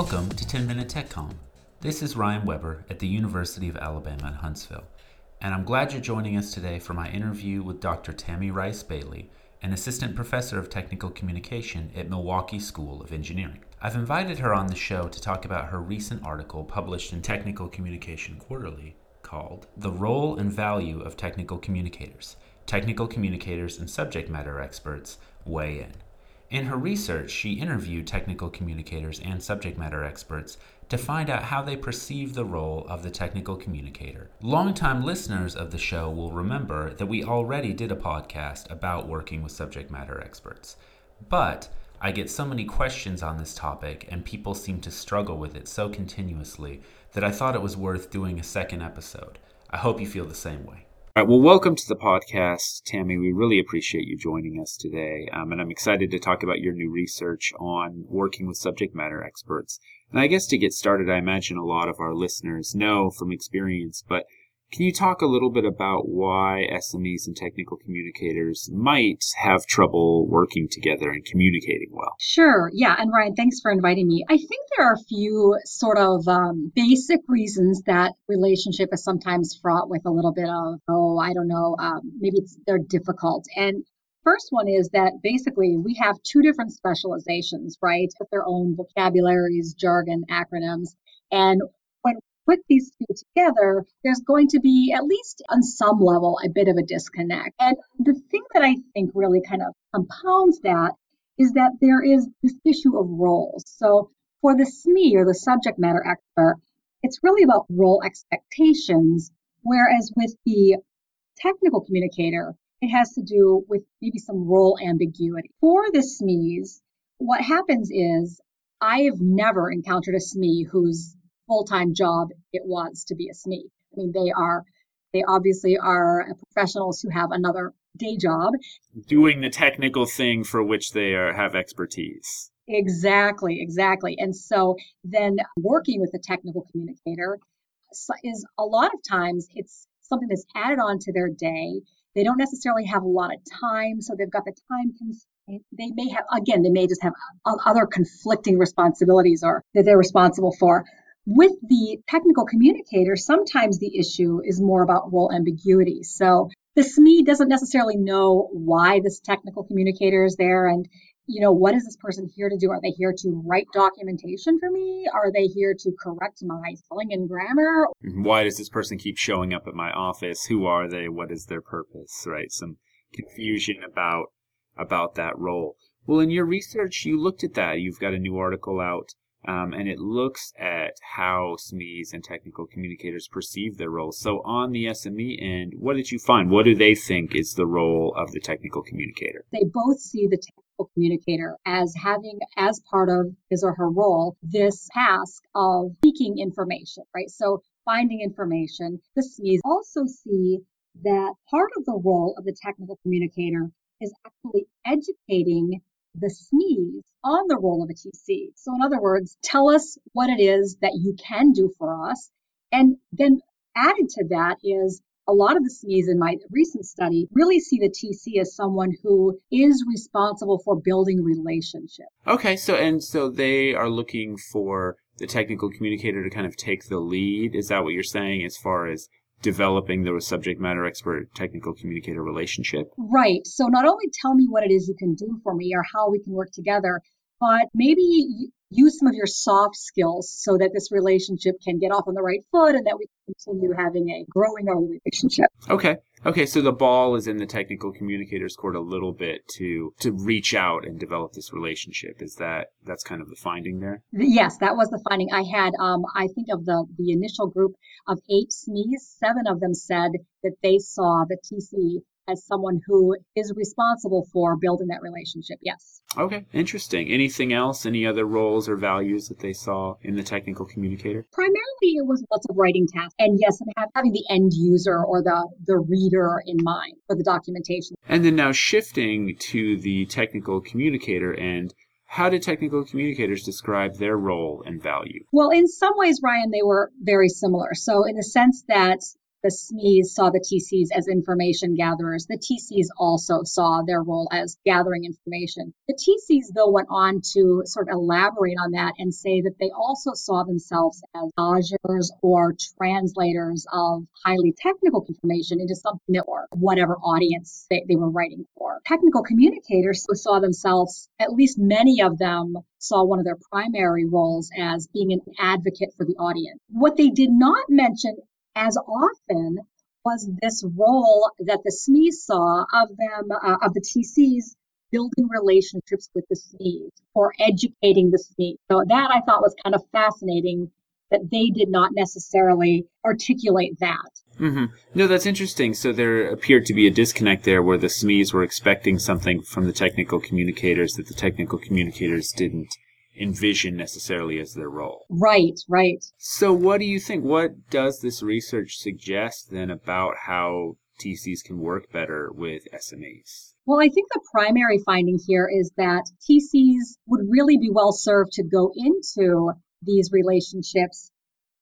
Welcome to 10 Minute TechCom. This is Ryan Weber at the University of Alabama at Huntsville, and I'm glad you're joining us today for my interview with Dr. Tammy Rice Bailey, an assistant professor of technical communication at Milwaukee School of Engineering. I've invited her on the show to talk about her recent article published in Technical Communication Quarterly called The Role and Value of Technical Communicators. Technical communicators and subject matter experts weigh in. In her research, she interviewed technical communicators and subject matter experts to find out how they perceive the role of the technical communicator. Longtime listeners of the show will remember that we already did a podcast about working with subject matter experts. But I get so many questions on this topic, and people seem to struggle with it so continuously that I thought it was worth doing a second episode. I hope you feel the same way. Well, welcome to the podcast, Tammy. We really appreciate you joining us today. Um, and I'm excited to talk about your new research on working with subject matter experts. And I guess to get started, I imagine a lot of our listeners know from experience, but can you talk a little bit about why SMEs and technical communicators might have trouble working together and communicating well? Sure. Yeah. And Ryan, thanks for inviting me. I think there are a few sort of um, basic reasons that relationship is sometimes fraught with a little bit of, oh, I don't know, um, maybe they're difficult. And First one is that basically we have two different specializations, right, with their own vocabularies, jargon, acronyms. And put these two together, there's going to be, at least on some level, a bit of a disconnect. And the thing that I think really kind of compounds that is that there is this issue of roles. So for the SME or the subject matter expert, it's really about role expectations, whereas with the technical communicator, it has to do with maybe some role ambiguity. For the SMEs, what happens is I have never encountered a SME who's full time job it was to be a SME. I mean, they are, they obviously are professionals who have another day job. Doing the technical thing for which they are, have expertise. Exactly, exactly. And so then working with a technical communicator is a lot of times it's something that's added on to their day. They don't necessarily have a lot of time, so they've got the time constraint. They may have, again, they may just have other conflicting responsibilities or that they're responsible for. With the technical communicator, sometimes the issue is more about role ambiguity. So the SME doesn't necessarily know why this technical communicator is there and you know, what is this person here to do? Are they here to write documentation for me? Are they here to correct my spelling and grammar? Why does this person keep showing up at my office? Who are they? What is their purpose? Right? Some confusion about about that role. Well, in your research, you looked at that. You've got a new article out um, and it looks at how SMEs and technical communicators perceive their roles. So, on the SME end, what did you find? What do they think is the role of the technical communicator? They both see the technical communicator as having, as part of his or her role, this task of seeking information, right? So, finding information. The SMEs also see that part of the role of the technical communicator is actually educating the SMEs on the role of a TC. So, in other words, tell us what it is that you can do for us. And then added to that is a lot of the SMEs in my recent study really see the TC as someone who is responsible for building relationships. Okay, so and so they are looking for the technical communicator to kind of take the lead. Is that what you're saying as far as developing the subject matter expert technical communicator relationship. Right. So not only tell me what it is you can do for me or how we can work together, but maybe use some of your soft skills so that this relationship can get off on the right foot and that we can continue having a growing our relationship. Okay. Okay, so the ball is in the technical communicators court a little bit to to reach out and develop this relationship. Is that that's kind of the finding there? Yes, that was the finding. I had um I think of the the initial group of eight SMEs, seven of them said that they saw the TC as someone who is responsible for building that relationship. Yes. Okay, interesting. Anything else? Any other roles or values that they saw in the technical communicator? Primarily, it was lots of writing tasks, and yes, and having the end user or the the reader in mind for the documentation. And then now shifting to the technical communicator and how did technical communicators describe their role and value? Well, in some ways, Ryan, they were very similar. So, in the sense that the SMEs saw the TCs as information gatherers. The TCs also saw their role as gathering information. The TCs, though, went on to sort of elaborate on that and say that they also saw themselves as dodgers or translators of highly technical information into something that or whatever audience they, they were writing for. Technical communicators saw themselves, at least many of them, saw one of their primary roles as being an advocate for the audience. What they did not mention as often was this role that the SMEs saw of them, uh, of the TCs building relationships with the SMEs or educating the SMEs. So that I thought was kind of fascinating that they did not necessarily articulate that. Mm-hmm. No, that's interesting. So there appeared to be a disconnect there where the SMEs were expecting something from the technical communicators that the technical communicators didn't envision necessarily as their role. Right, right. So, what do you think? What does this research suggest then about how TCs can work better with SMEs? Well, I think the primary finding here is that TCs would really be well served to go into these relationships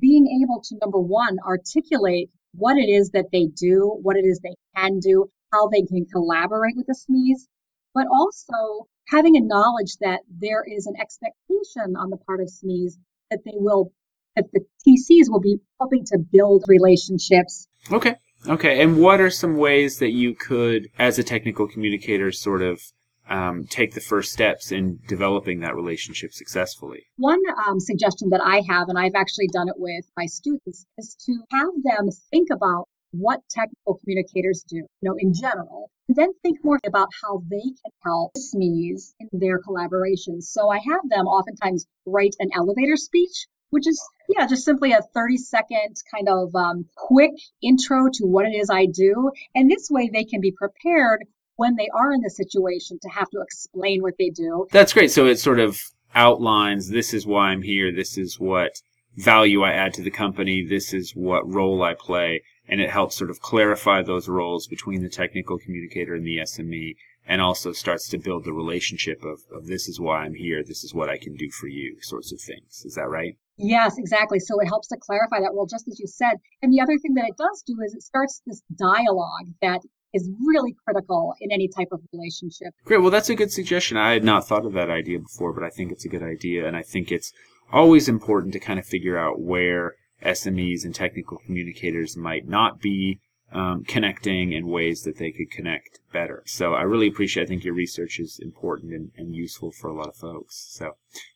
being able to, number one, articulate what it is that they do, what it is they can do, how they can collaborate with the SMEs, but also having a knowledge that there is an expectation on the part of SMEs that they will, that the TCs will be helping to build relationships. Okay. Okay. And what are some ways that you could, as a technical communicator, sort of um, take the first steps in developing that relationship successfully? One um, suggestion that I have, and I've actually done it with my students, is to have them think about what technical communicators do, you know, in general, and then think more about how they can help SMEs in their collaborations. So I have them oftentimes write an elevator speech, which is, yeah, just simply a 30 second kind of um, quick intro to what it is I do. And this way they can be prepared when they are in the situation to have to explain what they do. That's great. So it sort of outlines this is why I'm here, this is what value I add to the company, this is what role I play, and it helps sort of clarify those roles between the technical communicator and the SME and also starts to build the relationship of, of this is why I'm here, this is what I can do for you, sorts of things. Is that right? Yes, exactly. So it helps to clarify that role, just as you said. And the other thing that it does do is it starts this dialogue that is really critical in any type of relationship. Great. Well, that's a good suggestion. I had not thought of that idea before, but I think it's a good idea. And I think it's always important to kind of figure out where SMEs and technical communicators might not be um, connecting in ways that they could connect better. So I really appreciate. I think your research is important and, and useful for a lot of folks. So,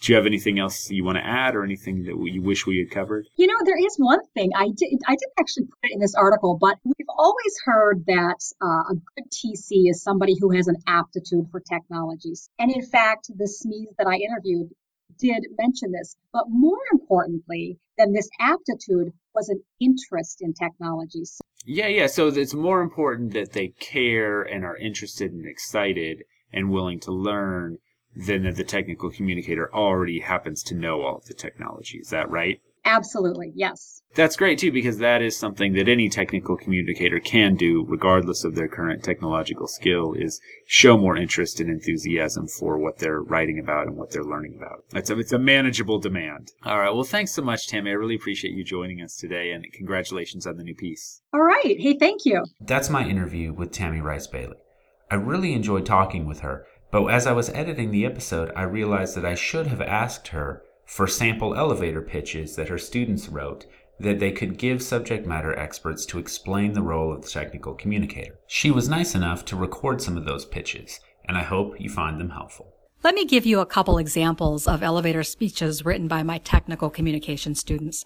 do you have anything else you want to add, or anything that you wish we had covered? You know, there is one thing I did. I didn't actually put it in this article, but we've always heard that uh, a good TC is somebody who has an aptitude for technologies. And in fact, the SMEs that I interviewed did mention this. But more importantly than this aptitude was an interest in technologies. Yeah, yeah. So it's more important that they care and are interested and excited and willing to learn than that the technical communicator already happens to know all of the technology. Is that right? Absolutely, yes. That's great too, because that is something that any technical communicator can do, regardless of their current technological skill, is show more interest and enthusiasm for what they're writing about and what they're learning about. It's a, it's a manageable demand. All right. Well, thanks so much, Tammy. I really appreciate you joining us today, and congratulations on the new piece. All right. Hey, thank you. That's my interview with Tammy Rice Bailey. I really enjoyed talking with her, but as I was editing the episode, I realized that I should have asked her for sample elevator pitches that her students wrote that they could give subject matter experts to explain the role of the technical communicator. She was nice enough to record some of those pitches, and I hope you find them helpful. Let me give you a couple examples of elevator speeches written by my technical communication students.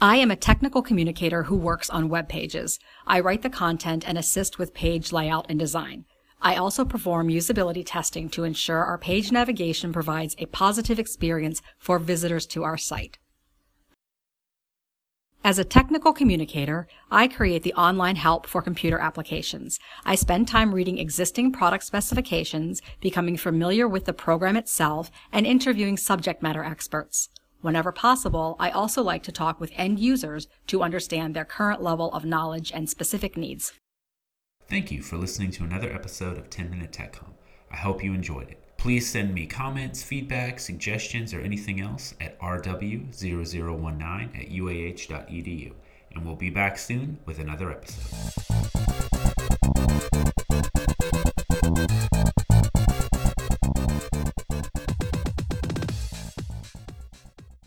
I am a technical communicator who works on web pages. I write the content and assist with page layout and design. I also perform usability testing to ensure our page navigation provides a positive experience for visitors to our site. As a technical communicator, I create the online help for computer applications. I spend time reading existing product specifications, becoming familiar with the program itself, and interviewing subject matter experts. Whenever possible, I also like to talk with end users to understand their current level of knowledge and specific needs. Thank you for listening to another episode of 10 Minute Tech TechCom. I hope you enjoyed it. Please send me comments, feedback, suggestions, or anything else at rw0019 at uah.edu. and we'll be back soon with another episode.